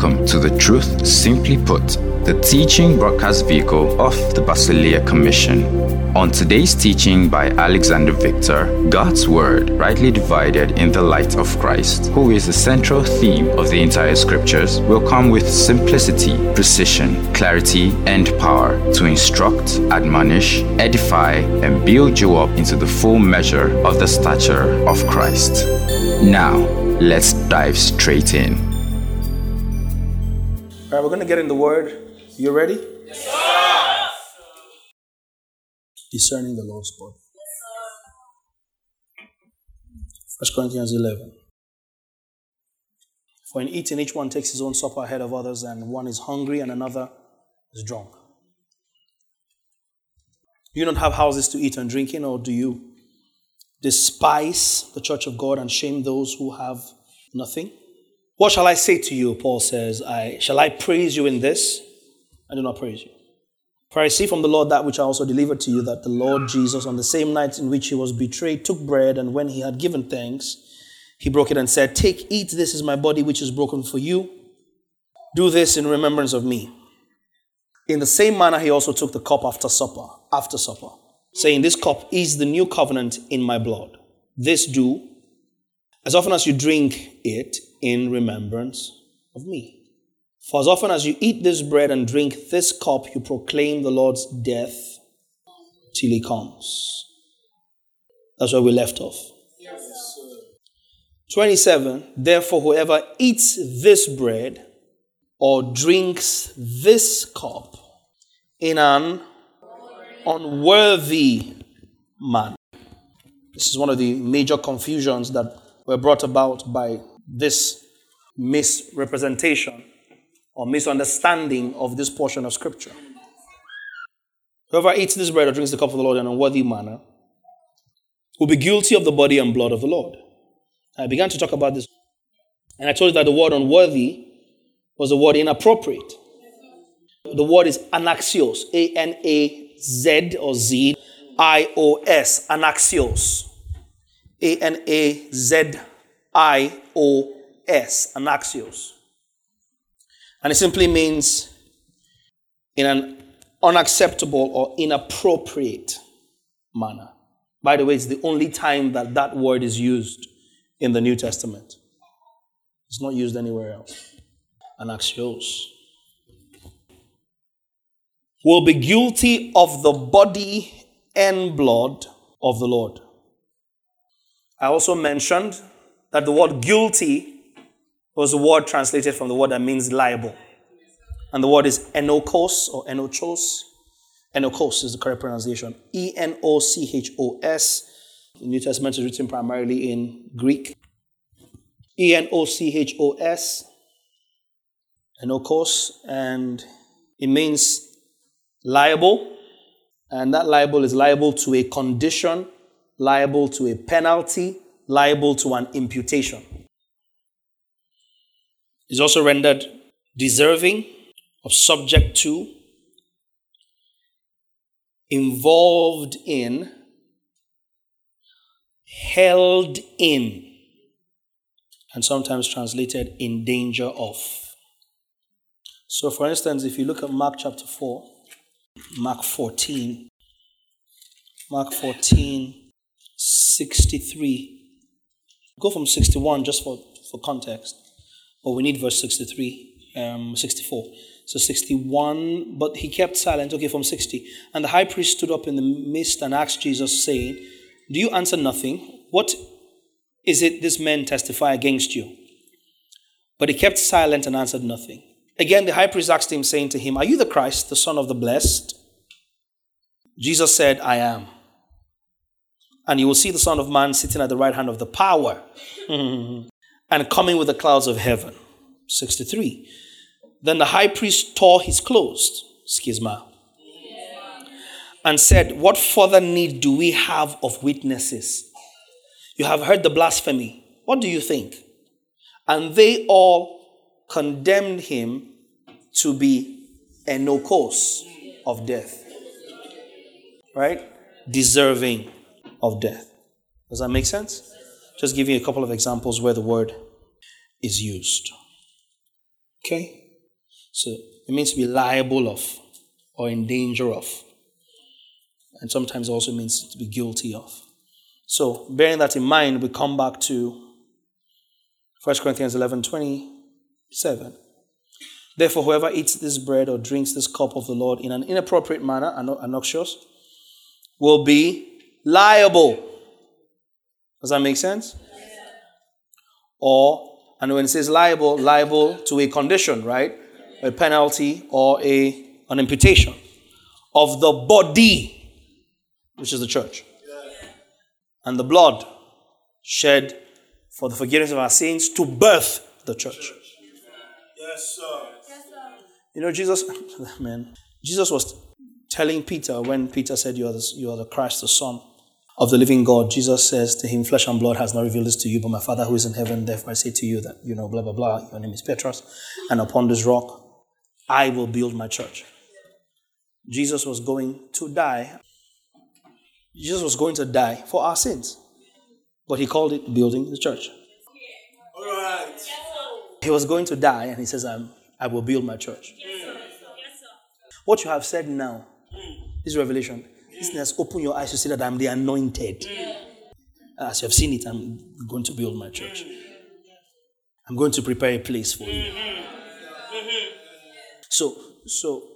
Welcome to the Truth Simply Put, the teaching broadcast vehicle of the Basileia Commission. On today's teaching by Alexander Victor, God's Word, rightly divided in the light of Christ, who is the central theme of the entire scriptures, will come with simplicity, precision, clarity, and power to instruct, admonish, edify, and build you up into the full measure of the stature of Christ. Now, let's dive straight in. All right, we're going to get in the word. You ready? Yes, Discerning the Lord's body. First Corinthians 11. For in eating, each one takes his own supper ahead of others, and one is hungry and another is drunk. You don't have houses to eat and drink in, or do you despise the church of God and shame those who have nothing? What shall I say to you? Paul says, I, Shall I praise you in this? I do not praise you. For I see from the Lord that which I also delivered to you, that the Lord Jesus, on the same night in which he was betrayed, took bread, and when he had given thanks, he broke it and said, Take, eat, this is my body which is broken for you. Do this in remembrance of me. In the same manner, he also took the cup after supper, after supper, saying, This cup is the new covenant in my blood. This do as often as you drink it in remembrance of me. For as often as you eat this bread and drink this cup, you proclaim the Lord's death till he comes. That's where we left off. 27. Therefore, whoever eats this bread or drinks this cup in an unworthy manner. This is one of the major confusions that were brought about by this misrepresentation or misunderstanding of this portion of Scripture. Whoever eats this bread or drinks the cup of the Lord in an unworthy manner will be guilty of the body and blood of the Lord. I began to talk about this, and I told you that the word unworthy was the word inappropriate. The word is anaxios, A N A Z or Z I O S, anaxios. A N A Z I O S, anaxios. And it simply means in an unacceptable or inappropriate manner. By the way, it's the only time that that word is used in the New Testament. It's not used anywhere else. Anaxios. Will be guilty of the body and blood of the Lord. I also mentioned that the word guilty was a word translated from the word that means liable. And the word is enokos or enochos. Enokos is the correct pronunciation. E N O C H O S. The New Testament is written primarily in Greek. E N O C H O S. Enokos. And it means liable. And that liable is liable to a condition liable to a penalty, liable to an imputation. Is also rendered deserving of subject to, involved in, held in, and sometimes translated in danger of. So, for instance, if you look at Mark chapter 4, Mark 14, Mark 14, 63. Go from 61 just for, for context. But we need verse 63, um, 64. So 61, but he kept silent. Okay, from 60. And the high priest stood up in the midst and asked Jesus, saying, Do you answer nothing? What is it this men testify against you? But he kept silent and answered nothing. Again, the high priest asked him, saying to him, Are you the Christ, the Son of the Blessed? Jesus said, I am and you will see the Son of Man sitting at the right hand of the power and coming with the clouds of heaven. 63. Then the high priest tore his clothes, schisma, and said, What further need do we have of witnesses? You have heard the blasphemy. What do you think? And they all condemned him to be enokos of death. Right? Deserving of death. Does that make sense? Just give you a couple of examples where the word is used. Okay? So it means to be liable of or in danger of. And sometimes also means to be guilty of. So, bearing that in mind, we come back to 1 Corinthians 11 27. Therefore, whoever eats this bread or drinks this cup of the Lord in an inappropriate manner, anaxios, will be liable. Does that make sense? Or, and when it says liable, liable to a condition, right? A penalty or a, an imputation of the body, which is the church. And the blood shed for the forgiveness of our sins to birth the church. Yes, sir. You know, Jesus, man, Jesus was telling Peter when Peter said, You are the, you are the Christ, the Son of the living God. Jesus says to him, Flesh and blood has not revealed this to you, but my Father who is in heaven. Therefore I say to you that, you know, blah, blah, blah. Your name is Petrus. And upon this rock, I will build my church. Jesus was going to die. Jesus was going to die for our sins. But he called it building the church. All right. He was going to die, and he says, I'm, I will build my church. What you have said now, this revelation, has opened your eyes to see that I'm the anointed. Mm. As you have seen it, I'm going to build my church. Mm-hmm. I'm going to prepare a place for you. Mm-hmm. Mm-hmm. So, so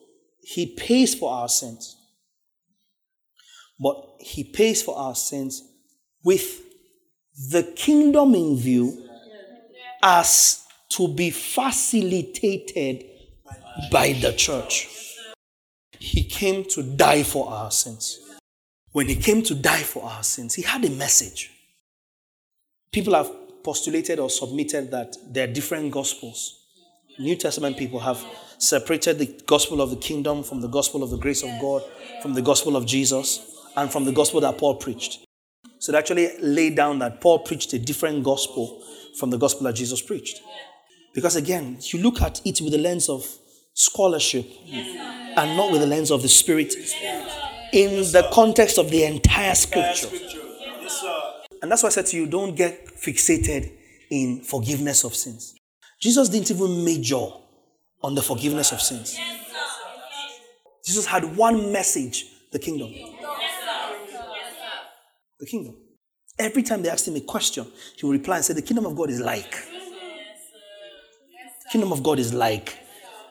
he pays for our sins. But he pays for our sins with the kingdom in view as to be facilitated by the church. He came to die for our sins. When he came to die for our sins, he had a message. People have postulated or submitted that there are different gospels. New Testament people have separated the gospel of the kingdom from the gospel of the grace of God, from the gospel of Jesus, and from the gospel that Paul preached. So they actually laid down that Paul preached a different gospel from the gospel that Jesus preached. Because again, you look at it with the lens of scholarship and not with the lens of the Spirit in the context of the entire scripture. And that's why I said to you don't get fixated in forgiveness of sins. Jesus didn't even major on the forgiveness of sins. Jesus had one message the kingdom. The kingdom. Every time they asked him a question, he would reply and say, The kingdom of God is like kingdom of God is like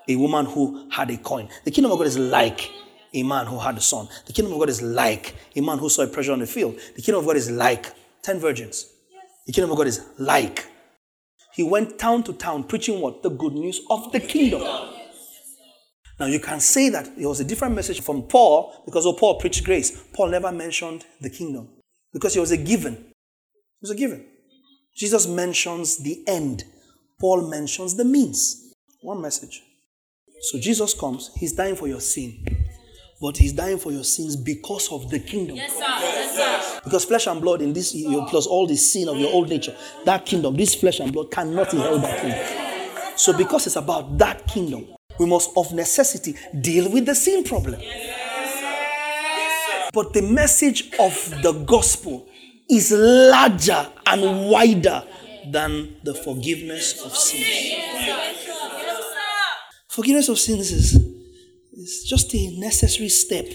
a woman who had a coin. The kingdom of God is like a man who had a son. The kingdom of God is like a man who saw a treasure on the field. The kingdom of God is like 10 virgins. The kingdom of God is like. He went town to town preaching what? The good news of the kingdom. Now you can say that it was a different message from Paul because oh, Paul preached grace. Paul never mentioned the kingdom because it was a given. It was a given. Jesus mentions the end Paul mentions the means. One message. So Jesus comes, he's dying for your sin. But he's dying for your sins because of the kingdom. Yes, sir. Yes, sir. Because flesh and blood in this, plus all the sin of your old nature, that kingdom, this flesh and blood cannot inherit that kingdom. So because it's about that kingdom, we must of necessity deal with the sin problem. But the message of the gospel is larger and wider than the forgiveness of sins. Forgiveness of sins is, is just a necessary step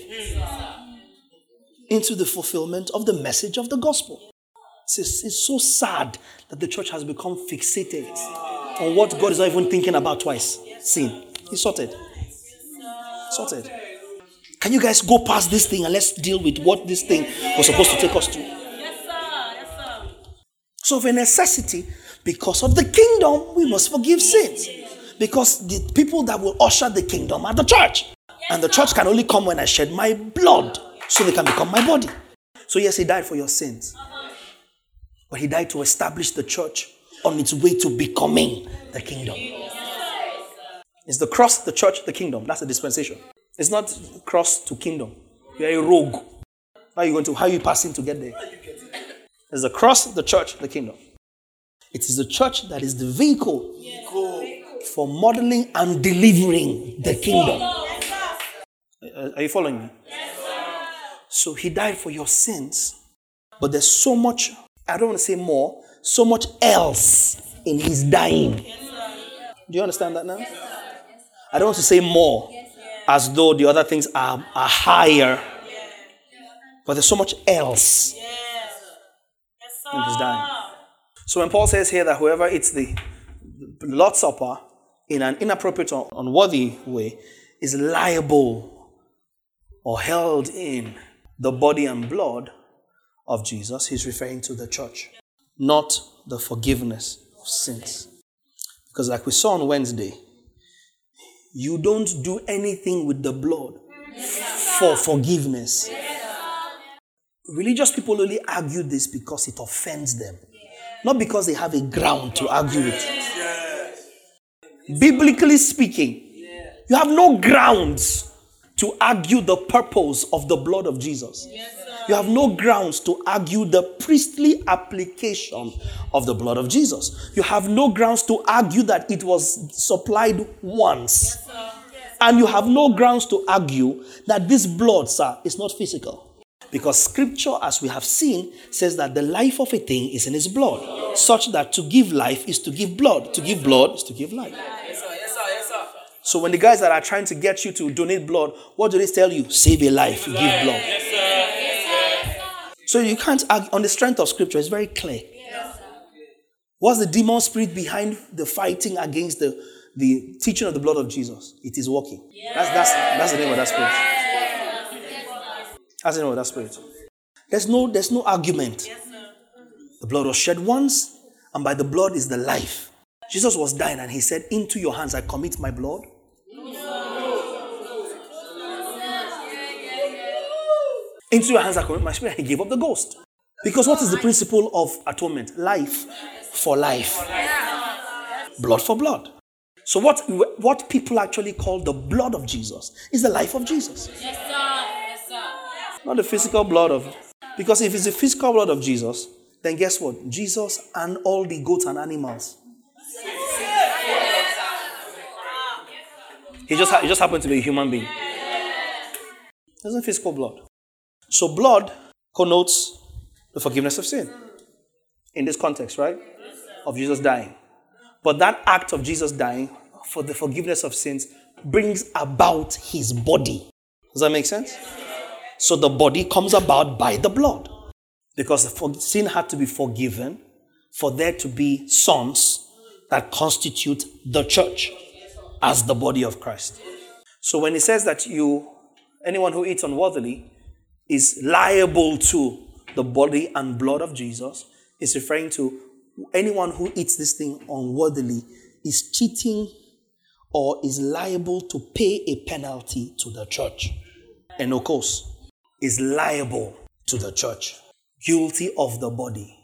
into the fulfillment of the message of the gospel. It's, it's so sad that the church has become fixated on what God is not even thinking about twice sin. He's sorted. Sorted. Can you guys go past this thing and let's deal with what this thing was supposed to take us to? So, of a necessity, because of the kingdom, we must forgive sins. Because the people that will usher the kingdom are the church. And the church can only come when I shed my blood so they can become my body. So, yes, he died for your sins. But he died to establish the church on its way to becoming the kingdom. It's the cross, the church, the kingdom. That's the dispensation. It's not cross to kingdom. You're a rogue. How are you going to, how are you passing to get there? There's the cross, the church, the kingdom. It is the church that is the vehicle for modeling and delivering the kingdom. Are you following me? So he died for your sins, but there's so much, I don't want to say more, so much else in his dying. Do you understand that now? I don't want to say more as though the other things are, are higher. But there's so much else in his dying. So when Paul says here that whoever eats the Lord's Supper in an inappropriate or unworthy way is liable or held in the body and blood of Jesus, he's referring to the church, not the forgiveness of sins. Because, like we saw on Wednesday, you don't do anything with the blood for forgiveness. Religious people only argue this because it offends them, not because they have a ground to argue it. Biblically speaking, you have no grounds to argue the purpose of the blood of Jesus. You have no grounds to argue the priestly application of the blood of Jesus. You have no grounds to argue that it was supplied once. And you have no grounds to argue that this blood, sir, is not physical. Because scripture, as we have seen, says that the life of a thing is in its blood, such that to give life is to give blood. To give blood is to give life. So when the guys that are trying to get you to donate blood, what do they tell you? Save a life, give blood. So you can't argue on the strength of scripture, it's very clear. What's the demon spirit behind the fighting against the, the teaching of the blood of Jesus? It is working. That's, that's, that's the name of that spirit. The name of oh, that spirit. There's no, there's no argument. The blood was shed once, and by the blood is the life. Jesus was dying, and he said, Into your hands I commit my blood. Into your hands I commit my spirit. He gave up the ghost. Because what is the principle of atonement? Life for life, blood for blood. So, what, what people actually call the blood of Jesus is the life of Jesus. Yes. Yes, sir. Not the physical blood of. Because if it's the physical blood of Jesus, then guess what? Jesus and all the goats and animals. He just, he just happened to be a human being. It isn't physical blood. So, blood connotes the forgiveness of sin in this context, right? Of Jesus dying. But that act of Jesus dying for the forgiveness of sins brings about his body. Does that make sense? So, the body comes about by the blood because sin had to be forgiven for there to be sons that constitute the church as the body of Christ. So when he says that you, anyone who eats unworthily, is liable to the body and blood of Jesus is referring to anyone who eats this thing unworthily is cheating or is liable to pay a penalty to the church. And of course, is liable to the church, guilty of the body.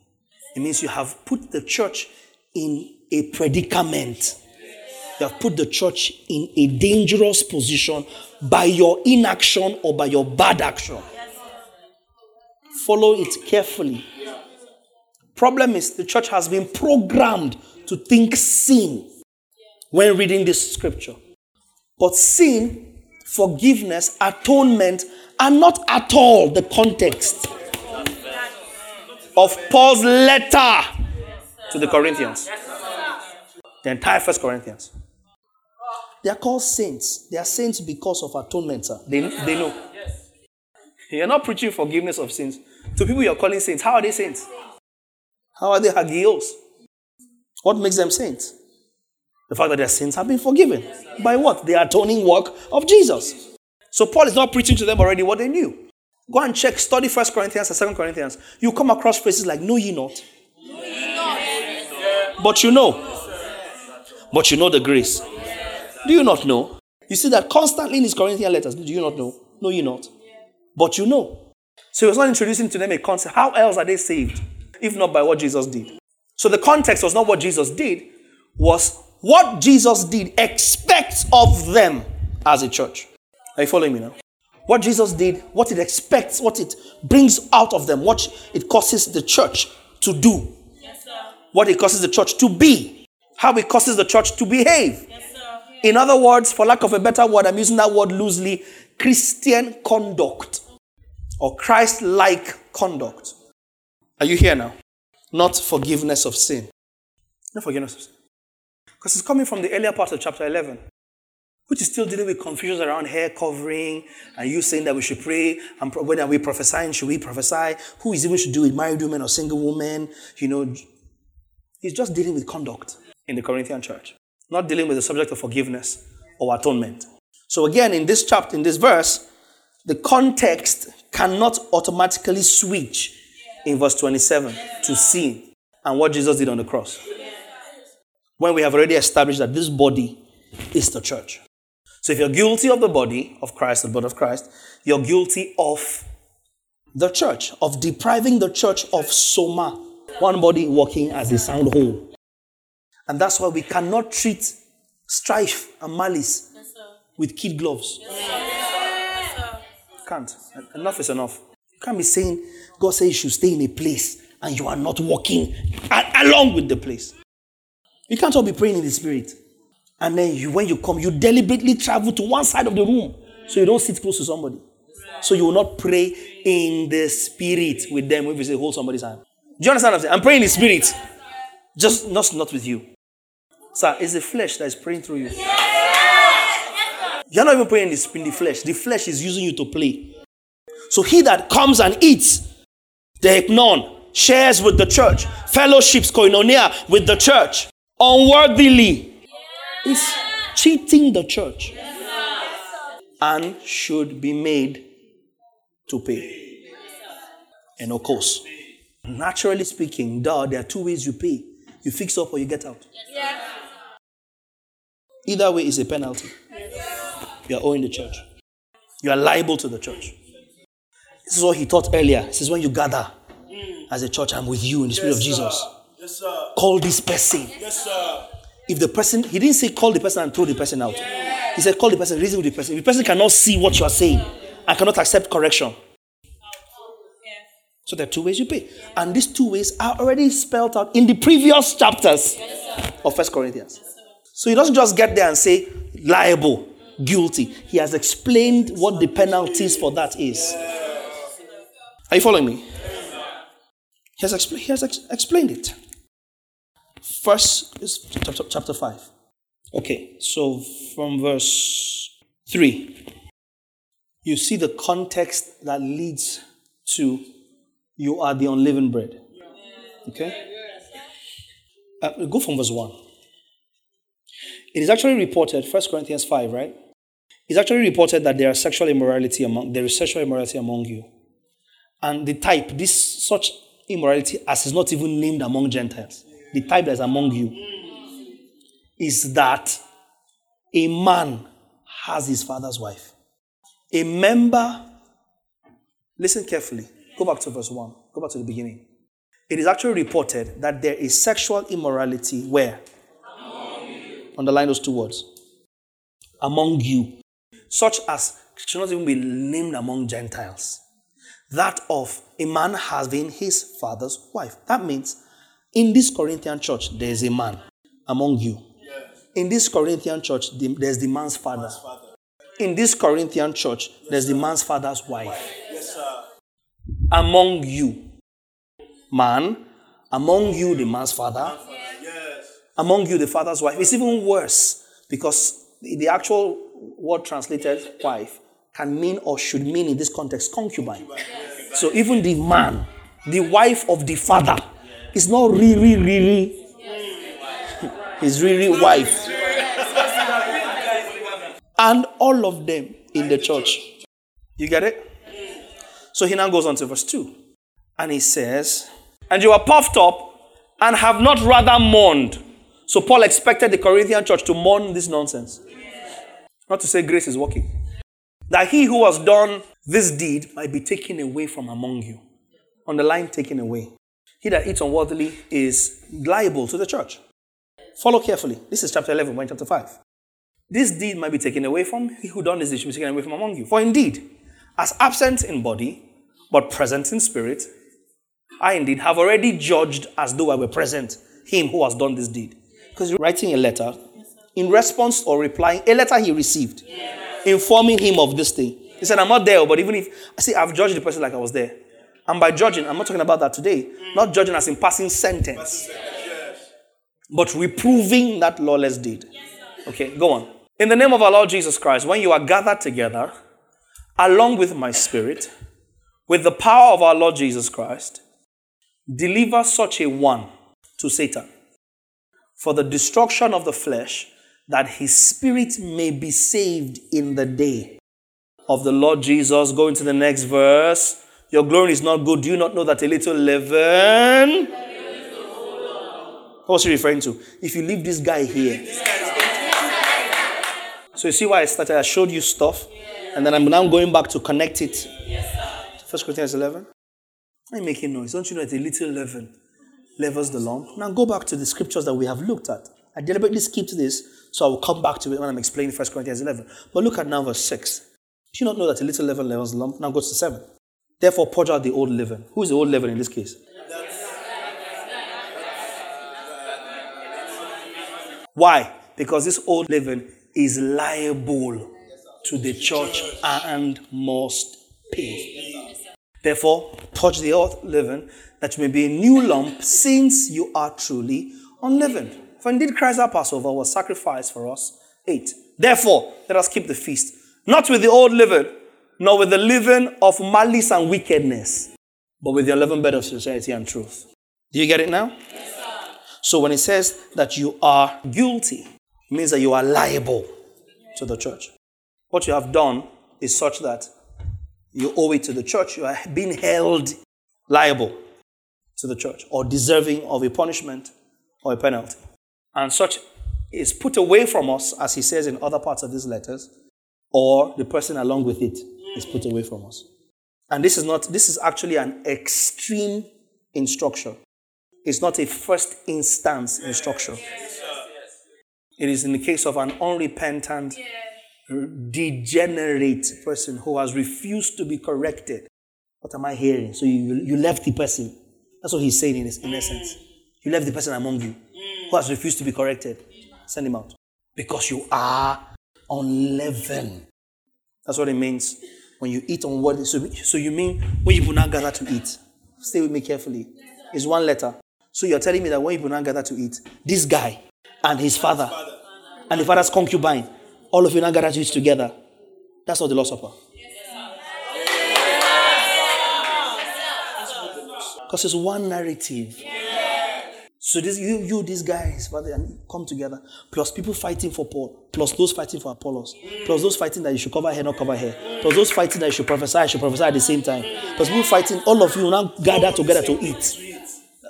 It means you have put the church in a predicament. You have put the church in a dangerous position by your inaction or by your bad action follow it carefully. Problem is, the church has been programmed to think sin when reading this scripture. But sin, forgiveness, atonement are not at all the context of Paul's letter to the Corinthians. The entire First Corinthians. They are called saints. They are saints because of atonement, sir. They, they know. You're not preaching forgiveness of sins. To people you're calling saints, how are they saints? How are they hagios? What makes them saints? The fact that their sins have been forgiven. By what? The atoning work of Jesus. So Paul is not preaching to them already what they knew. Go and check, study First Corinthians and Second Corinthians. You come across phrases like, Know ye not. But you know. But you know the grace. Do you not know? You see that constantly in his Corinthian letters. Do you not know? Know ye not. But you know. So he was not introducing to them a concept. How else are they saved if not by what Jesus did? So the context was not what Jesus did, was what Jesus did expects of them as a church. Are you following me now? What Jesus did, what it expects, what it brings out of them, what it causes the church to do, yes, what it causes the church to be, how it causes the church to behave. Yes, In other words, for lack of a better word, I'm using that word loosely Christian conduct or Christ like conduct. Are you here now? Not forgiveness of sin. No forgiveness of sin. Because it's coming from the earlier part of chapter 11, which is still dealing with confusions around hair covering and you saying that we should pray and pro- are we prophesying? Should we prophesy? Who is even should do it, married women or single women? You know, he's just dealing with conduct in the Corinthian church, not dealing with the subject of forgiveness or atonement. So again, in this chapter, in this verse, the context cannot automatically switch in verse 27 to sin and what Jesus did on the cross. When we have already established that this body is the church. So if you're guilty of the body of Christ, the blood of Christ, you're guilty of the church, of depriving the church of soma, one body working as a sound whole. And that's why we cannot treat strife and malice with kid gloves. Can't. Enough is enough. You can't be saying God says you should stay in a place and you are not walking along with the place. You can't all be praying in the spirit. And then you, when you come, you deliberately travel to one side of the room so you don't sit close to somebody. So you will not pray in the spirit with them if you say hold somebody's hand. Do you understand what I'm saying? I'm praying in the spirit. Just not, not with you. Sir, it's the flesh that is praying through you. You're not even praying in the, in the flesh. The flesh is using you to play. So he that comes and eats the eknon shares with the church, fellowships, koinonia with the church, unworthily is cheating the church and should be made to pay. And of course, naturally speaking, duh, there are two ways you pay you fix up or you get out. Either way is a penalty. You are owing the church. You are liable to the church. This is what he taught earlier. This is when you gather hmm. as a church, I'm with you in the spirit of Jesus. Yes. Call this person. Yes, sir. If the person, he didn't say call the person and throw the person out. He said call the person, reason with the person. If the person cannot see what you are saying and cannot accept correction. So there are two ways you pay. And these two ways are already spelled out in the previous chapters of First Corinthians. So he doesn't just get there and say liable, guilty. He has explained what the penalties for that is. Are you following me? He has, expl- he has ex- explained it. First is chapter, chapter 5. Okay, so from verse 3, you see the context that leads to you are the unleavened bread. Okay? Uh, go from verse 1. It is actually reported, 1 Corinthians 5, right? It's actually reported that there are sexual immorality among there is sexual immorality among you. And the type, this such immorality as is not even named among Gentiles, the type that is among you, is that a man has his father's wife. A member, listen carefully, go back to verse 1, go back to the beginning. It is actually reported that there is sexual immorality where? Underline those two words. Among you. Such as should not even be named among Gentiles that of a man having his father's wife. That means in this Corinthian church, there is a man among you. In this Corinthian church, there's the man's father. In this Corinthian church, there's the man's father's wife. Among you, man, among you, the man's father, among you, the father's wife. It's even worse because the actual word translated wife can mean or should mean in this context concubine. So even the man, the wife of the father, is not really, really his really wife. And all of them in the church. You get it? So he now goes on to verse 2. And he says, And you are puffed up and have not rather mourned. So Paul expected the Corinthian church to mourn this nonsense. Not to say grace is working that he who has done this deed might be taken away from among you. On the line, taken away. He that eats unworthily is liable to the church. Follow carefully. This is chapter 11, 1 chapter 5. This deed might be taken away from he who done this deed should be taken away from among you. For indeed, as absent in body, but present in spirit, I indeed have already judged as though I were present him who has done this deed. Because you're writing a letter in response or replying, a letter he received. Informing him of this thing. He said, I'm not there, but even if, I see, I've judged the person like I was there. And by judging, I'm not talking about that today. Not judging as in passing sentence. but reproving that lawless deed. Okay, go on. In the name of our Lord Jesus Christ, when you are gathered together, along with my spirit, with the power of our Lord Jesus Christ, deliver such a one to Satan for the destruction of the flesh, that his spirit may be saved in the day of the Lord Jesus. Go into the next verse. Your glory is not good. Do you not know that a little leaven? What's he referring to? If you leave this guy here. So you see why I started? I showed you stuff. And then I'm now going back to connect it. First Corinthians 11. Why are you making noise? Don't you know that a little leaven levels the lump? Now go back to the scriptures that we have looked at. I deliberately skipped this, so I will come back to it when I'm explaining 1 Corinthians 11. But look at now verse 6. Do you not know that a little leaven levels the lump? Now goes to 7. Therefore, purge out the old leaven. Who is the old leaven in this case? Why? Because this old leaven is liable to the church and must pay. Therefore, purge the old leaven that may be a new lump, since you are truly unleavened. For indeed Christ our Passover was sacrificed for us. 8. Therefore, let us keep the feast, not with the old leaven, nor with the living of malice and wickedness, but with the unleavened bread of sincerity and truth. Do you get it now? So when it says that you are guilty, it means that you are liable to the church. What you have done is such that you owe it to the church. You are being held liable to the church or deserving of a punishment or a penalty. And such is put away from us, as he says in other parts of these letters, or the person along with it is put away from us. And this is not, this is actually an extreme instruction. It's not a first instance instruction. It is in the case of an unrepentant, degenerate person who has refused to be corrected. What am I hearing? So you, you left the person. That's what he's saying in, in essence. You left the person among you who has refused to be corrected. Send him out. Because you are unleavened. That's what it means when you eat on what. So, so you mean when you will not gather to eat? Stay with me carefully. It's one letter. So you're telling me that when you will not gather to eat, this guy and his father and the father's concubine, all of you now gather to eat together. That's not the Lord's Supper. Because it's one narrative. So this you, you, these guys, and come together. Plus people fighting for Paul. Plus those fighting for Apollos. Plus those fighting that you should cover hair, not cover hair. Plus those fighting that you should prophesy, I should prophesy at the same time. Plus people fighting, all of you now gather together to eat.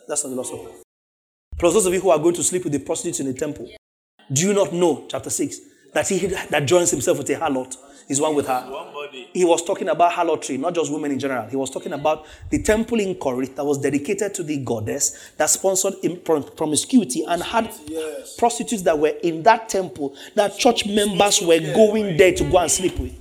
That's not the Lord's Supper. Plus those of you who are going to sleep with the prostitutes in the temple. Do you not know, chapter 6, that he that joins himself with a harlot is one with her? he was talking about harlotry, not just women in general. He was talking about the temple in Corinth that was dedicated to the goddess that sponsored promiscuity and had yes. prostitutes that were in that temple that church members were going there to go and sleep with.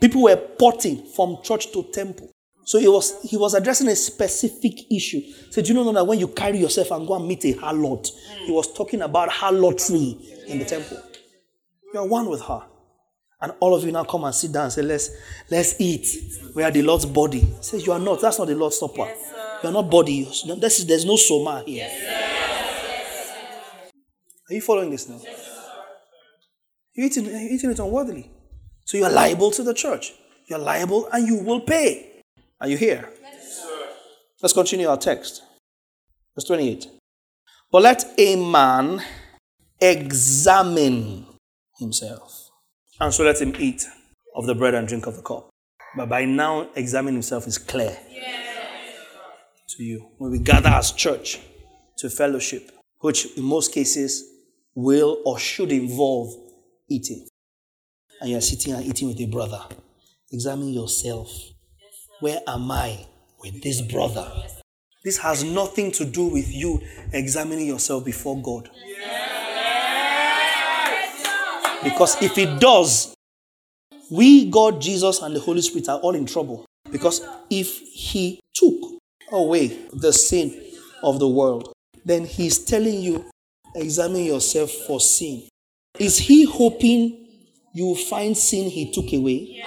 People were porting from church to temple. So he was he was addressing a specific issue. He said, you know that when you carry yourself and go and meet a harlot, he was talking about harlotry in the temple. You are one with her. And all of you now come and sit down and say, Let's let's eat. We are the Lord's body. He says, You are not. That's not the Lord's supper. Yes, you are not body. This is, there's no soma here. Yes, are you following this now? You're eating, you're eating it unworthily. So you are liable to the church. You're liable and you will pay. Are you here? Yes, Let's continue our text. Verse 28. But let a man examine himself and so let him eat of the bread and drink of the cup. But by now, examine himself is clear yes. to you. When we gather as church to fellowship, which in most cases will or should involve eating, and you're sitting and eating with a brother, examine yourself. Where am I with this brother? This has nothing to do with you examining yourself before God. Because if it does, we, God, Jesus, and the Holy Spirit are all in trouble. Because if He took away the sin of the world, then He's telling you, examine yourself for sin. Is He hoping you find sin He took away?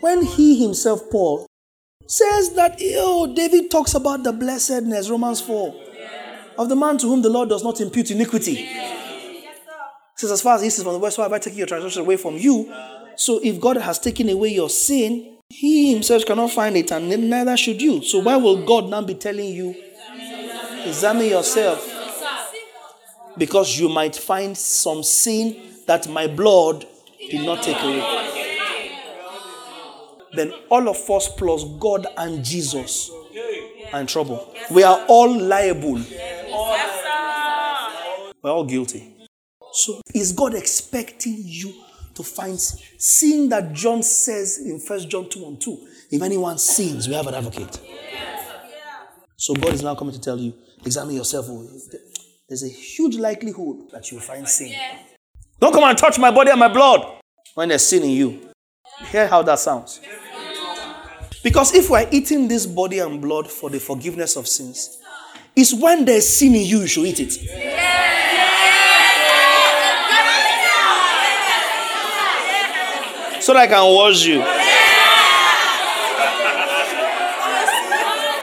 When He Himself, Paul, says that, oh, David talks about the blessedness, Romans 4 of the man to whom the Lord does not impute iniquity. Says, as far as east is from the west, why have I taken your transgression away from you? So if God has taken away your sin, he himself cannot find it, and neither should you. So why will God now be telling you, examine yourself? Because you might find some sin that my blood did not take away. Then all of us plus God and Jesus are in trouble. We are all liable. We're all guilty. So is God expecting you to find sin that John says in First John 2 and 2? If anyone sins, we have an advocate. So God is now coming to tell you, examine yourself. Oh, there's a huge likelihood that you'll find sin. Don't come and touch my body and my blood when there's sin in you. Hear how that sounds. Because if we're eating this body and blood for the forgiveness of sins, it's when there's sin in you, you should eat it. So that I can wash you.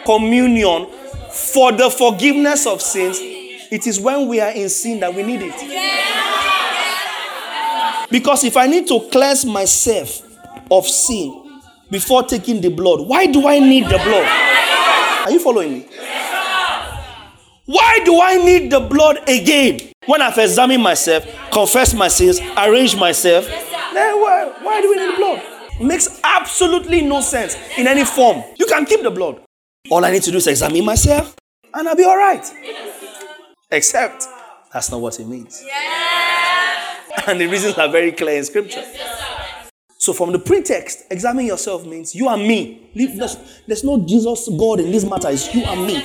Communion for the forgiveness of sins, it is when we are in sin that we need it. Because if I need to cleanse myself of sin, before taking the blood. Why do I need the blood? Are you following me? Why do I need the blood again? When I've examined myself, confessed my sins, arranged myself, then why, why do we need the blood? Makes absolutely no sense in any form. You can keep the blood. All I need to do is examine myself and I'll be all right. Except that's not what it means. And the reasons are very clear in scripture. So from the pretext, examine yourself means you and me. There's, there's no Jesus God in this matter. It's you and me.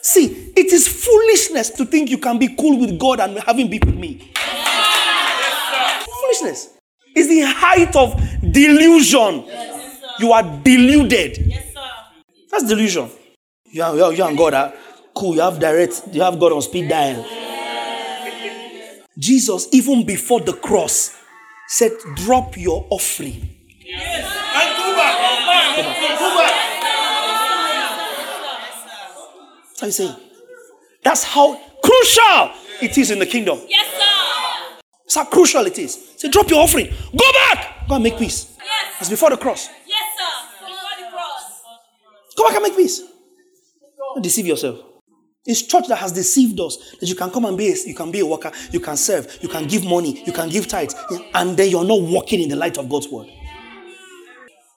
See, it is foolishness to think you can be cool with God and having beef with me. Foolishness. It's the height of delusion. You are deluded. Yes, That's delusion. You, are, you and God are cool. You have direct, you have God on speed dial. Jesus, even before the cross, said, Drop your offering. Yes. And go back. Go back. Go back. That's how you say. That's how crucial it is in the kingdom. Yes, sir. How crucial it is. Say, drop your offering. Go back. Go and make peace. Yes. It's before the cross. Yes, sir. Before the cross. Go back and make peace. Don't deceive yourself. It's church that has deceived us that you can come and be a, you can be a worker, you can serve, you can give money, you can give tithes, and then you're not walking in the light of God's word.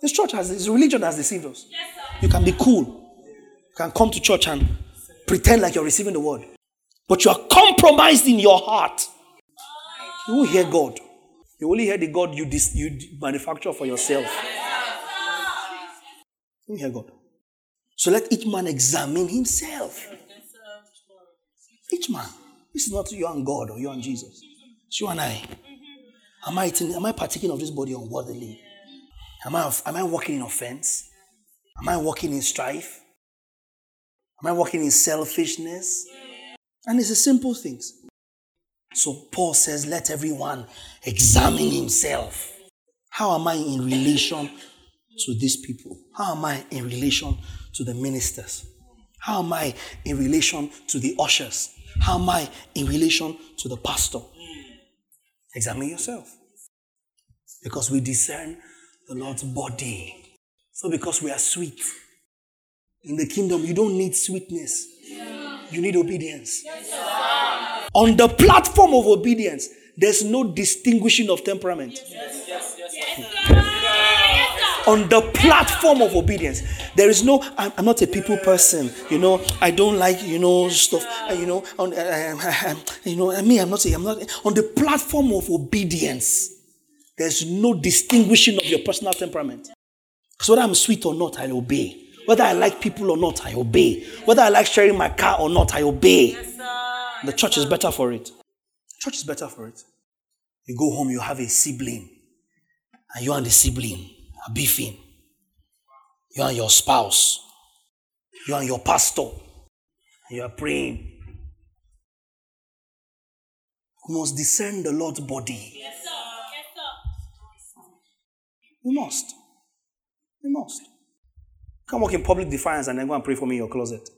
This church has this religion has deceived us. You can be cool, you can come to church and pretend like you're receiving the word, but you are compromised in your heart. You will hear God. You only hear the God you, dis- you manufacture for yourself. You hear God. So let each man examine himself. Each man. This is not you and God or you and Jesus. It's you and I. Am I eating, am I partaking of this body unworthily? Am I, am I walking in offense? Am I walking in strife? Am I walking in selfishness? And it's a simple things. So Paul says, let everyone examine himself. How am I in relation to these people? How am I in relation to the ministers? How am I in relation to the ushers? How am I in relation to the pastor? Examine yourself. Because we discern the Lord's body. So, because we are sweet. In the kingdom, you don't need sweetness, you need obedience. On the platform of obedience, there's no distinguishing of temperament. Yes, yes, yes, on the platform of obedience. There is no, I'm, I'm, not a people person, you know, I don't like, you know, stuff, uh, you know, on, uh, uh, you know, I mean, I'm not, I'm not, on the platform of obedience, there's no distinguishing of your personal temperament. So whether I'm sweet or not, I obey. Whether I like people or not, I obey. Whether I like sharing my car or not, I obey. The church is better for it. Church is better for it. You go home, you have a sibling, and you and the sibling are beefing. You and your spouse, you and your pastor, you are praying. We must discern the Lord's body. Yes, sir. Yes, sir. We must. We must. Come walk in public defiance and then go and pray for me in your closet.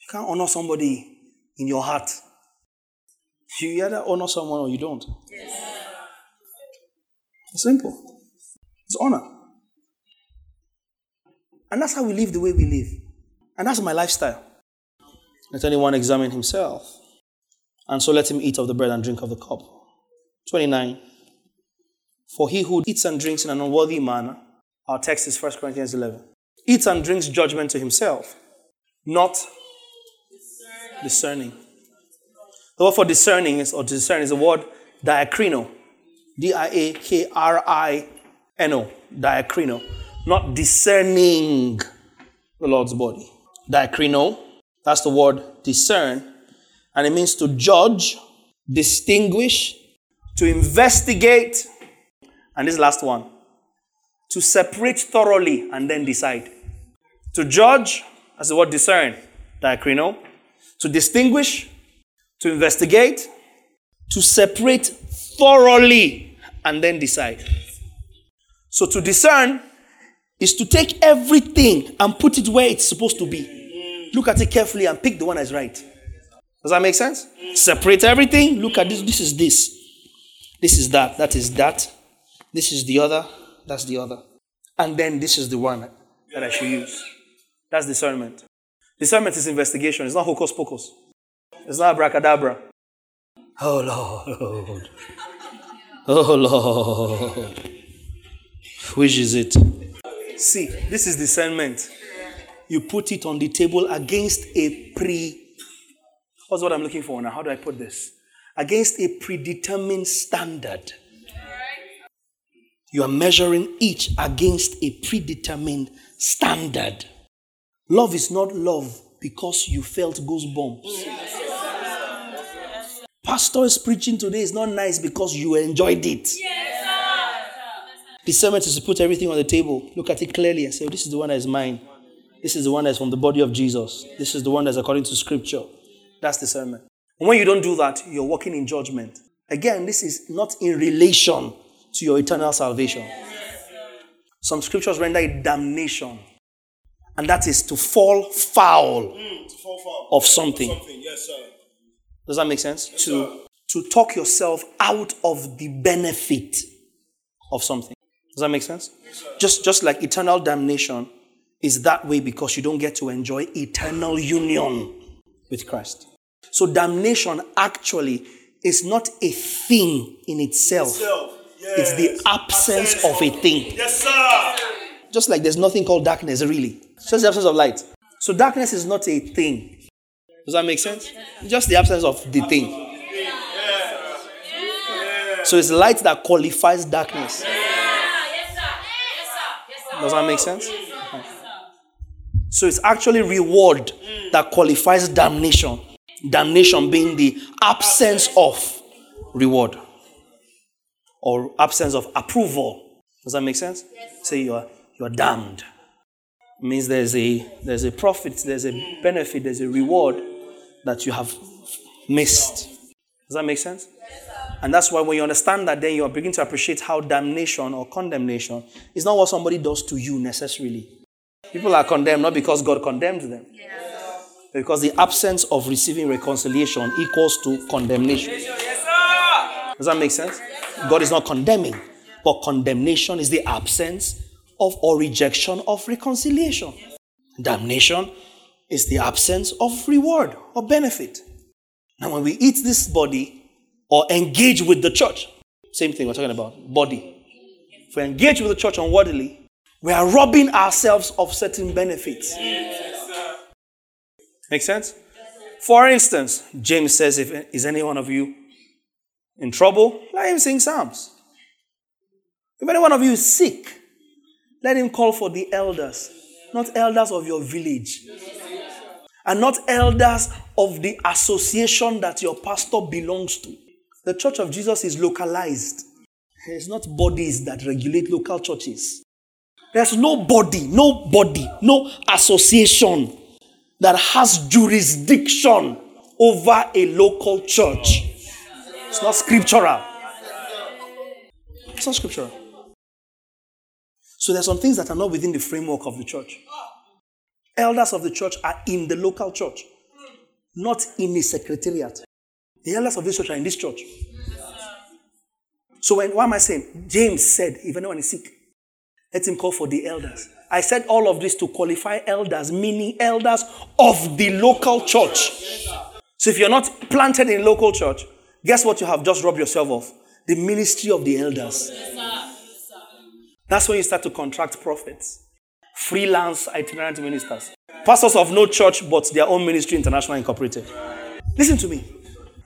You can't honor somebody in your heart. You either honor someone or you don't. Yes. It's simple. It's honor. And that's how we live the way we live. And that's my lifestyle. Let anyone examine himself. And so let him eat of the bread and drink of the cup. 29. For he who eats and drinks in an unworthy manner, our text is 1 Corinthians 11, eats and drinks judgment to himself, not discerning. The word for discerning is, or discern is the word diakrino. D I A K R I N O. Diakrino. Not discerning the Lord's body. Diakrino. That's the word discern. And it means to judge, distinguish, to investigate, and this last one, to separate thoroughly and then decide. To judge, as the word discern, diakrino. To distinguish, to investigate, to separate thoroughly and then decide. So to discern is to take everything and put it where it's supposed to be. Look at it carefully and pick the one that's right. Does that make sense? Separate everything. Look at this. This is this. This is that. That is that. This is the other. That's the other. And then this is the one that I should use. That's discernment. Discernment is investigation. It's not hocus pocus. It's not abracadabra. Oh Lord. Oh Lord. Which is it? See, this is discernment. You put it on the table against a pre. What's what I'm looking for now? How do I put this? Against a predetermined standard. You are measuring each against a predetermined standard. Love is not love because you felt goosebumps. Pastor is preaching today is not nice because you enjoyed it. Yes, Discernment is to put everything on the table, look at it clearly, and say, oh, This is the one that is mine. This is the one that's from the body of Jesus. This is the one that's according to scripture. That's discernment. And when you don't do that, you're walking in judgment. Again, this is not in relation to your eternal salvation. Some scriptures render it damnation. And that is to fall foul, mm, to fall foul. of something. something. Yes, does that make sense? Yes, to, to talk yourself out of the benefit of something. Does that make sense? Yes, just, just like eternal damnation is that way because you don't get to enjoy eternal union with Christ. So damnation actually is not a thing in itself. Yes. It's the absence, absence of a thing. Yes, sir. Just like there's nothing called darkness, really. It's just the absence of light. So darkness is not a thing. Does that make sense? Just the absence of the thing. So it's light that qualifies darkness. Does that make sense? So it's actually reward that qualifies damnation. Damnation being the absence of reward or absence of approval. Does that make sense? Say you are you are damned. It means there's a there's a profit, there's a benefit, there's a reward that you have missed. Does that make sense? And that's why when you understand that, then you are beginning to appreciate how damnation or condemnation is not what somebody does to you necessarily. People are condemned not because God condemned them, because the absence of receiving reconciliation equals to condemnation. Does that make sense? God is not condemning, but condemnation is the absence of or rejection of reconciliation. Damnation is the absence of reward or benefit. Now, when we eat this body or engage with the church, same thing we're talking about, body. If we engage with the church unworthily, we are robbing ourselves of certain benefits. Make sense? For instance, James says, if is any one of you in trouble, let him sing psalms. If any one of you is sick, let him call for the elders, not elders of your village, and not elders of the association that your pastor belongs to. The church of Jesus is localized. It's not bodies that regulate local churches. There's no body, no body, no association that has jurisdiction over a local church. It's not scriptural. It's not scriptural. So there's some things that are not within the framework of the church. Elders of the church are in the local church. not in the secretariat. The elders of this church are in this church. So when, what am I saying? James said, if anyone is sick, let him call for the elders. I said all of this to qualify elders, meaning elders of the local church. So if you're not planted in local church, guess what you have just robbed yourself of? The ministry of the elders. That's when you start to contract prophets, freelance itinerant ministers, pastors of no church but their own ministry, international incorporated. Listen to me.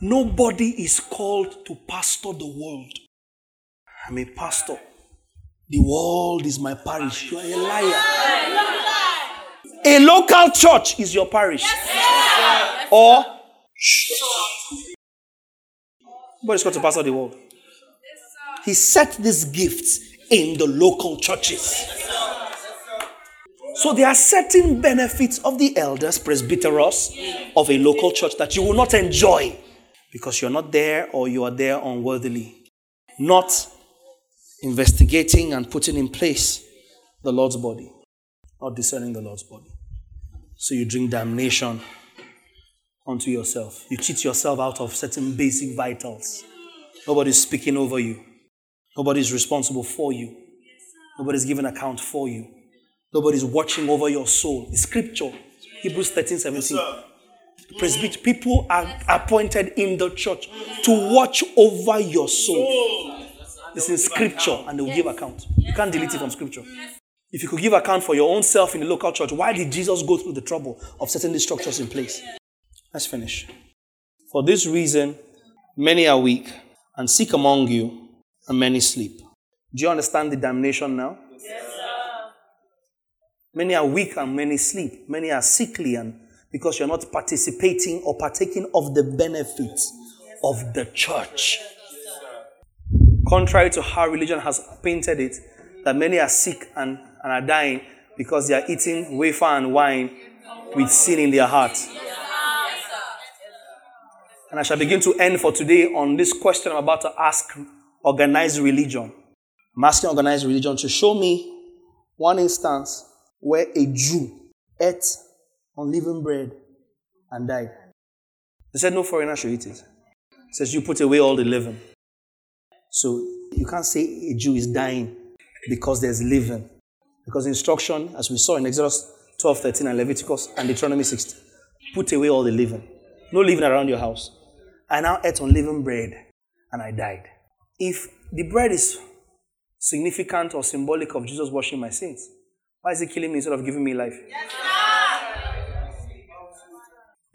Nobody is called to pastor the world. I'm a pastor. The world is my parish. You are a liar. A local church is your parish. Or Nobody's called to pastor the world. He set these gifts in the local churches. So there are certain benefits of the elders, presbyteros, of a local church that you will not enjoy because you're not there or you are there unworthily. Not investigating and putting in place the Lord's body, not discerning the Lord's body. So you drink damnation unto yourself. You cheat yourself out of certain basic vitals. Nobody's speaking over you. Nobody's responsible for you. Nobody's giving account for you. Nobody's watching over your soul. The scripture, Hebrews 13 17. Presbyter, people are appointed in the church to watch over your soul. It's in scripture and they will give account. You can't delete it from scripture. If you could give account for your own self in the local church, why did Jesus go through the trouble of setting these structures in place? Let's finish. For this reason, many are weak and sick among you, and many sleep. Do you understand the damnation now? Yes. Many are weak and many sleep. Many are sickly and because you're not participating or partaking of the benefits of the church. Contrary to how religion has painted it, that many are sick and, and are dying because they are eating wafer and wine with sin in their heart. And I shall begin to end for today on this question I'm about to ask organized religion. I'm asking organized religion to show me one instance where a Jew ate unleavened bread and died. They said no foreigner should eat it. Says you put away all the leaven. So you can't say a Jew is dying because there's leaven. Because instruction, as we saw in Exodus 12, 13, and Leviticus and Deuteronomy 16, put away all the leaven. No leaven around your house. I now ate unleavened bread and I died. If the bread is significant or symbolic of Jesus washing my sins, why is he killing me instead of giving me life? Yes,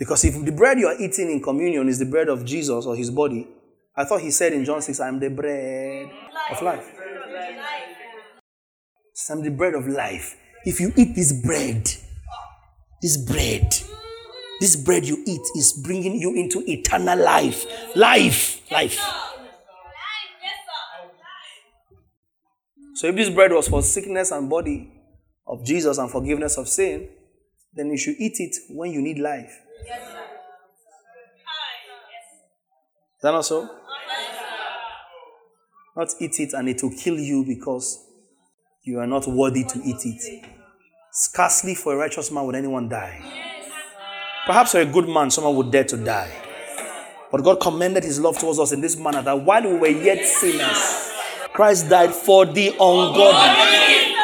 because if the bread you are eating in communion is the bread of Jesus or his body, I thought he said in John 6, I am the bread of life. I'm the bread of life. If you eat this bread, this bread, this bread you eat is bringing you into eternal life. Life. Life. So if this bread was for sickness and body of Jesus and forgiveness of sin, then you should eat it when you need life. Is that not so? Not eat it and it will kill you because you are not worthy to eat it. Scarcely for a righteous man would anyone die. Perhaps for a good man, someone would dare to die. But God commended his love towards us in this manner that while we were yet sinners, Christ died for the ungodly.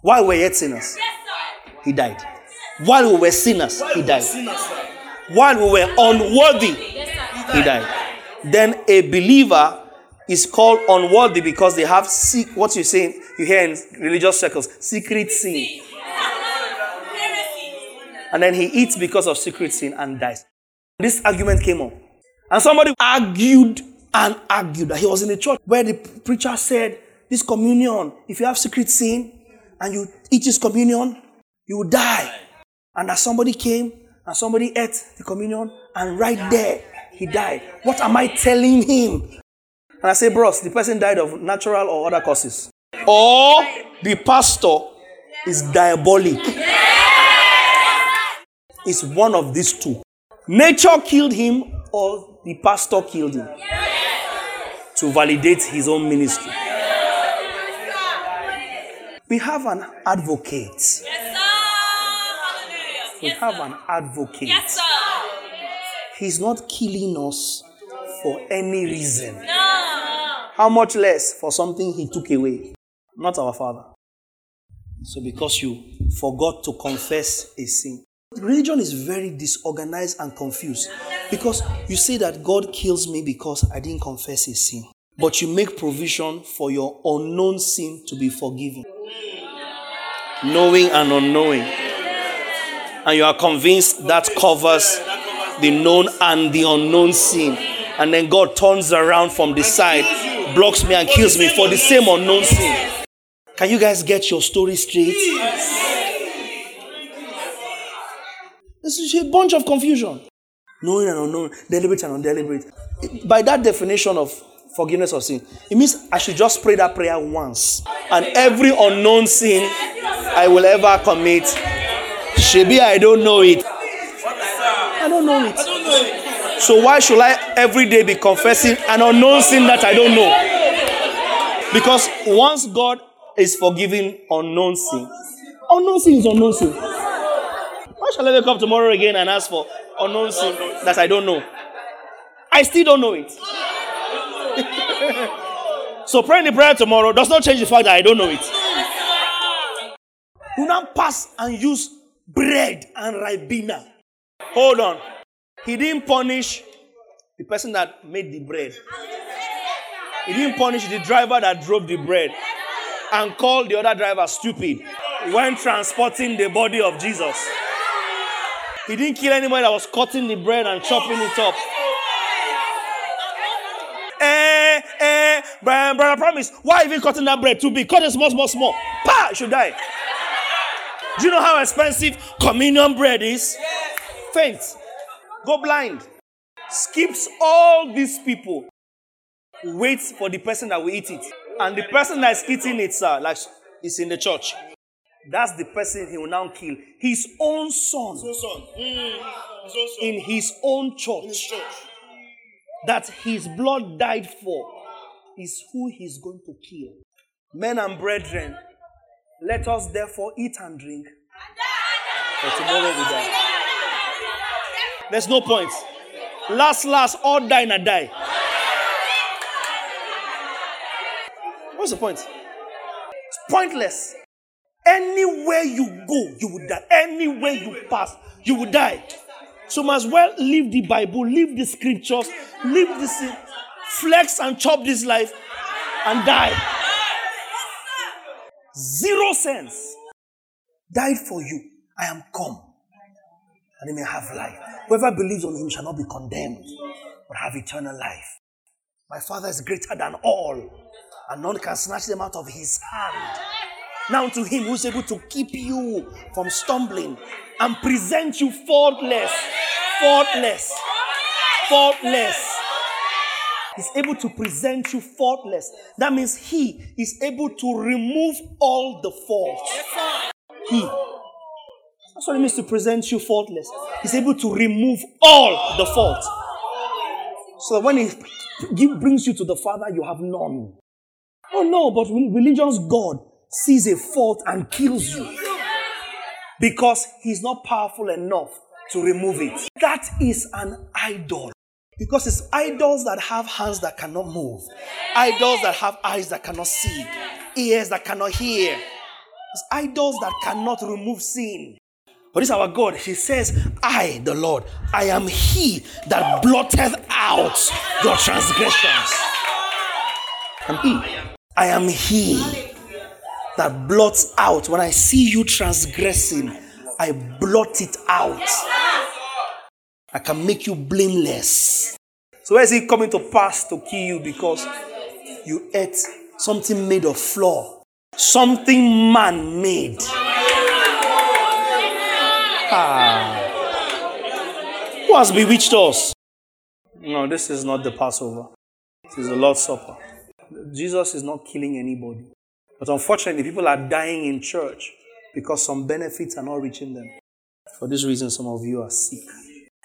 While we were yet sinners, he died. While we were sinners, he died. While we were unworthy, he died. Then a believer is called unworthy because they have sick, what you saying you hear in religious circles, secret sin. And then he eats because of secret sin and dies. This argument came up. And somebody argued and argued that he was in a church where the preacher said, This communion, if you have secret sin and you eat this communion, you will die. And as somebody came and somebody ate the communion, and right there he died. What am I telling him? And I say, bros, the person died of natural or other causes. Or the pastor is diabolic. It's one of these two. Nature killed him, or the pastor killed him to validate his own ministry. We have an advocate. We have an advocate. Yes, sir. He's not killing us for any reason. How much less for something He took away? Not our Father. So, because you forgot to confess a sin, religion is very disorganized and confused because you say that God kills me because I didn't confess a sin, but you make provision for your unknown sin to be forgiven, knowing and unknowing, and you are convinced that covers the known and the unknown sin, and then God turns around from the side, blocks me, and kills me for the same unknown sin. Can you guys get your story straight? This is a bunch of confusion. Knowing and unknowing, deliberate and undeliberate. By that definition of forgiveness of sin, it means I should just pray that prayer once. And every unknown sin I will ever commit, Should be I don't know it. I don't know it. So why should I every day be confessing an unknown sin that I don't know? Because once God is forgiving unknown sin, unknown sin is unknown sin. Why shall I wake up tomorrow again and ask for unknown sin that I don't know? I still don't know it. so praying the prayer tomorrow does not change the fact that I don't know it. You now pass and use bread and ribena. Hold on. He didn't punish the person that made the bread. He didn't punish the driver that drove the bread and called the other driver stupid when transporting the body of Jesus. He didn't kill anybody that was cutting the bread and chopping it up. Eh, eh, brother, brother, promise. Why even cutting that bread too big? Cut it small, small, small. Pa, should die. Do you know how expensive communion bread is? Faint. Go blind. Skips all these people. Waits for the person that will eat it. And the person that's eating it, sir, like is in the church. That's the person he will now kill. His own son. His own son. Mm. His own son. In his own church. His church. That his blood died for is who he's going to kill. Men and brethren, let us therefore eat and drink. For tomorrow we die. There's no point. Last, last, all die and die. What's the point? It's pointless. Anywhere you go, you will die. Anywhere you pass, you will die. So must well leave the Bible, leave the scriptures, leave this flex and chop this life and die. Zero sense. Died for you. I am come. And he may have life. Whoever believes on him shall not be condemned, but have eternal life. My Father is greater than all and none can snatch them out of his hand. Now to him who's able to keep you from stumbling and present you faultless, faultless, faultless. He's able to present you faultless. That means he is able to remove all the faults. He. That's what it means to present you faultless. He's able to remove all the faults. So that when he brings you to the Father, you have none. Oh no, but religion's God sees a fault and kills you because he's not powerful enough to remove it. That is an idol. Because it's idols that have hands that cannot move, idols that have eyes that cannot see, ears that cannot hear. It's idols that cannot remove sin. But this our God. He says, I, the Lord, I am He that blotteth out your transgressions. I'm He. I am He that blots out. When I see you transgressing, I blot it out. I can make you blameless. So, where is He coming to pass to kill you? Because you ate something made of flour, something man made. Ah. Who has bewitched us? No, this is not the Passover. This is the Lord's Supper. Jesus is not killing anybody. But unfortunately, people are dying in church because some benefits are not reaching them. For this reason, some of you are sick.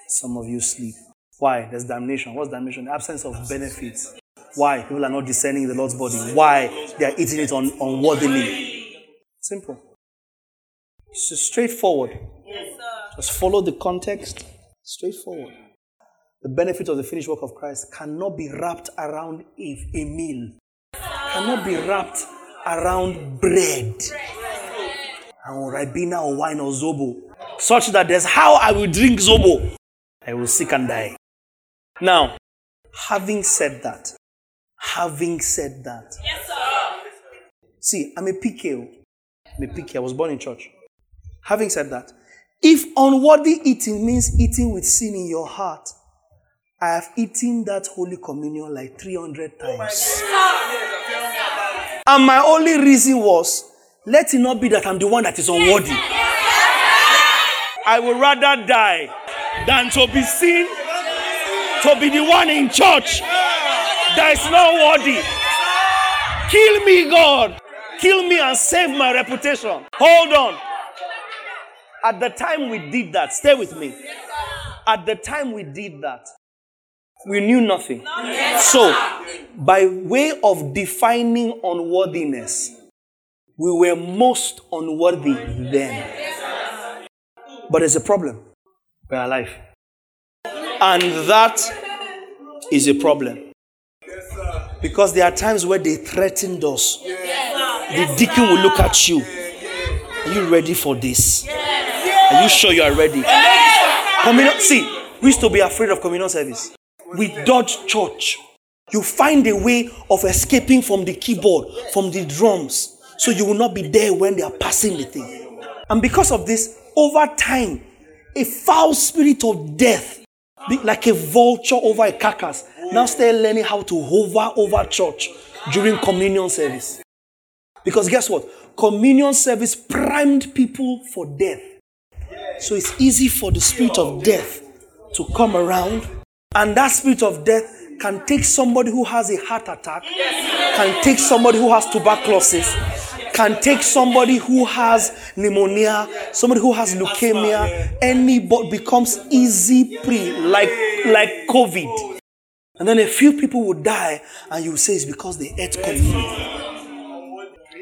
Some of you sleep. Why? There's damnation. What's damnation? The absence of benefits. Why? People are not discerning the Lord's body. Why? They are eating it un- unworthily. Simple. It's straightforward. Just follow the context. Straightforward. the benefit of the finished work of Christ cannot be wrapped around a, a meal, cannot be wrapped around bread and ribena or wine or zobo, such that there's how I will drink zobo. I will sick and die. Now, having said that, having said that, yes, see, I'm a PKO. I'm a PK. I was born in church. Having said that, if unworthy eating means eating with sin in your heart, I have eaten that Holy Communion like 300 times. And my only reason was, let it not be that I'm the one that is unworthy. I would rather die than to be seen to be the one in church that is not worthy. Kill me, God. Kill me and save my reputation. Hold on. At the time we did that, stay with me. At the time we did that, we knew nothing. So, by way of defining unworthiness, we were most unworthy then. But there's a problem. We're alive. And that is a problem. Because there are times where they threatened us. The deacon will look at you. Are you ready for this? Are you sure you are ready? Communion, see, we used to be afraid of communion service we dodge church. You find a way of escaping from the keyboard, from the drums, so you will not be there when they are passing the thing. And because of this, over time, a foul spirit of death, like a vulture over a carcass, now start learning how to hover over church during communion service. Because guess what? Communion service primed people for death. So it's easy for the spirit of death to come around and that spirit of death can take somebody who has a heart attack, can take somebody who has tuberculosis, can take somebody who has pneumonia, somebody who has leukemia, anybody becomes easy pre, like like COVID. And then a few people will die, and you say it's because they ate communion.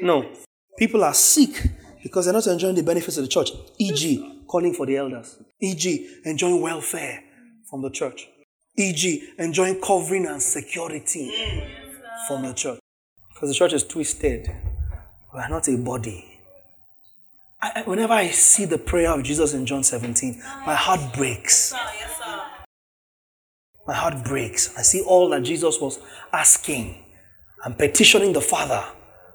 No. People are sick because they're not enjoying the benefits of the church, e.g., calling for the elders, e.g., enjoying welfare from the church e.g., enjoying covering and security from the church. Because the church is twisted. We are not a body. I, whenever I see the prayer of Jesus in John 17, my heart breaks. My heart breaks. I see all that Jesus was asking and petitioning the Father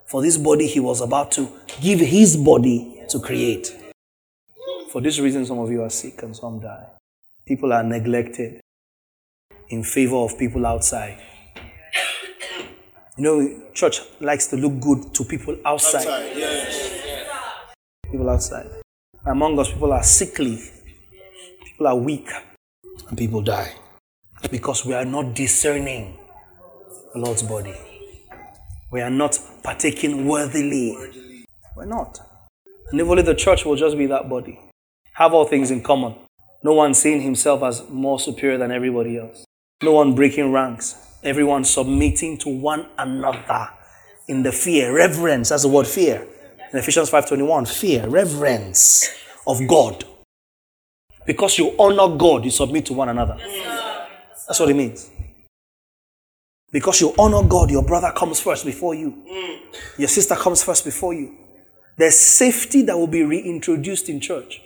for this body he was about to give his body to create. For this reason, some of you are sick and some die. People are neglected in favor of people outside. You know, church likes to look good to people outside. outside yes. People outside. Among us, people are sickly, people are weak, and people die because we are not discerning the Lord's body. We are not partaking worthily. We're not. And if only the church will just be that body, have all things in common. No one seeing himself as more superior than everybody else. No one breaking ranks. Everyone submitting to one another in the fear, reverence. That's the word fear. In Ephesians 5:21, fear, reverence of God. Because you honor God, you submit to one another. That's what it means. Because you honor God, your brother comes first before you. Mm. Your sister comes first before you. There's safety that will be reintroduced in church.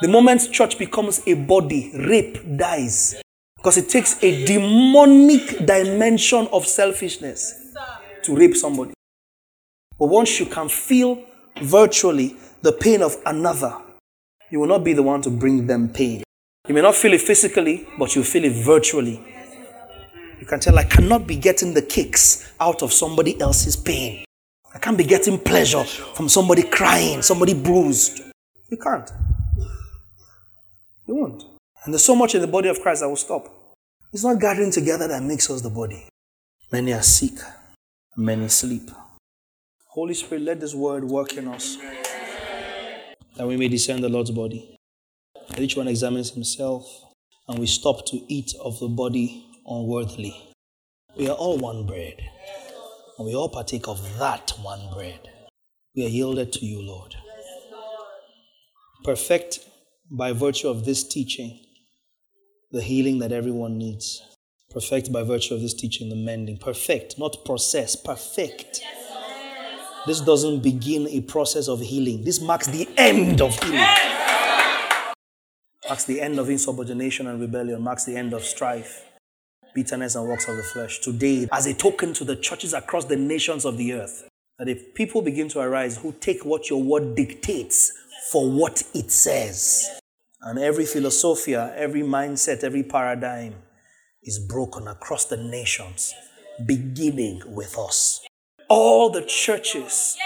The moment church becomes a body, rape dies. Because it takes a demonic dimension of selfishness to rape somebody. But once you can feel virtually the pain of another, you will not be the one to bring them pain. You may not feel it physically, but you feel it virtually. You can tell, I cannot be getting the kicks out of somebody else's pain. I can't be getting pleasure from somebody crying, somebody bruised. You can't. You won't. And there's so much in the body of Christ that will stop. It's not gathering together that makes us the body. Many are sick, many sleep. Holy Spirit, let this word work in us that we may discern the Lord's body. That each one examines himself and we stop to eat of the body unworthily. We are all one bread, and we all partake of that one bread. We are yielded to you, Lord. Perfect by virtue of this teaching the healing that everyone needs. Perfect by virtue of this teaching, the mending. Perfect, not process, perfect. This doesn't begin a process of healing. This marks the end of healing. Marks the end of insubordination and rebellion, marks the end of strife, bitterness, and works of the flesh. Today, as a token to the churches across the nations of the earth, that if people begin to arise who take what your word dictates for what it says, and every philosophia, every mindset, every paradigm is broken across the nations, beginning with us. All the churches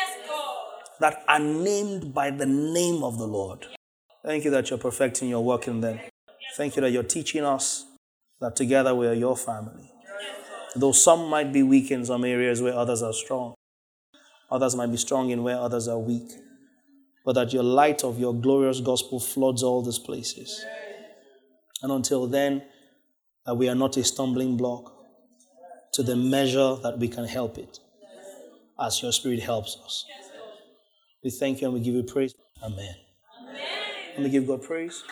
that are named by the name of the Lord. Thank you that you're perfecting your work in them. Thank you that you're teaching us that together we are your family. Though some might be weak in some areas where others are strong, others might be strong in where others are weak but that your light of your glorious gospel floods all these places. And until then, that we are not a stumbling block to the measure that we can help it as your spirit helps us. We thank you and we give you praise. Amen. Amen. Let me give God praise.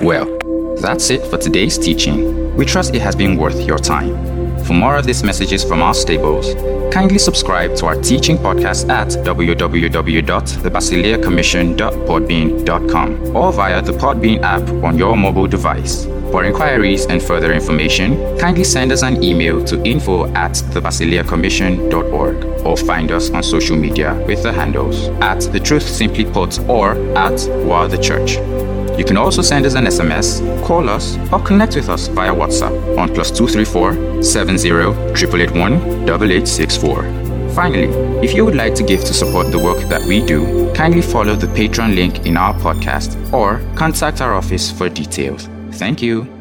Well, that's it for today's teaching. We trust it has been worth your time. For more of these messages from our stables, kindly subscribe to our teaching podcast at www.thebasileacommission.podbean.com or via the Podbean app on your mobile device. For inquiries and further information, kindly send us an email to info at thebasileacommission.org or find us on social media with the handles at The Truth Simply Put or at War the Church. You can also send us an SMS, call us, or connect with us via WhatsApp on plus 234 70 881 8864. Finally, if you would like to give to support the work that we do, kindly follow the Patreon link in our podcast or contact our office for details. Thank you.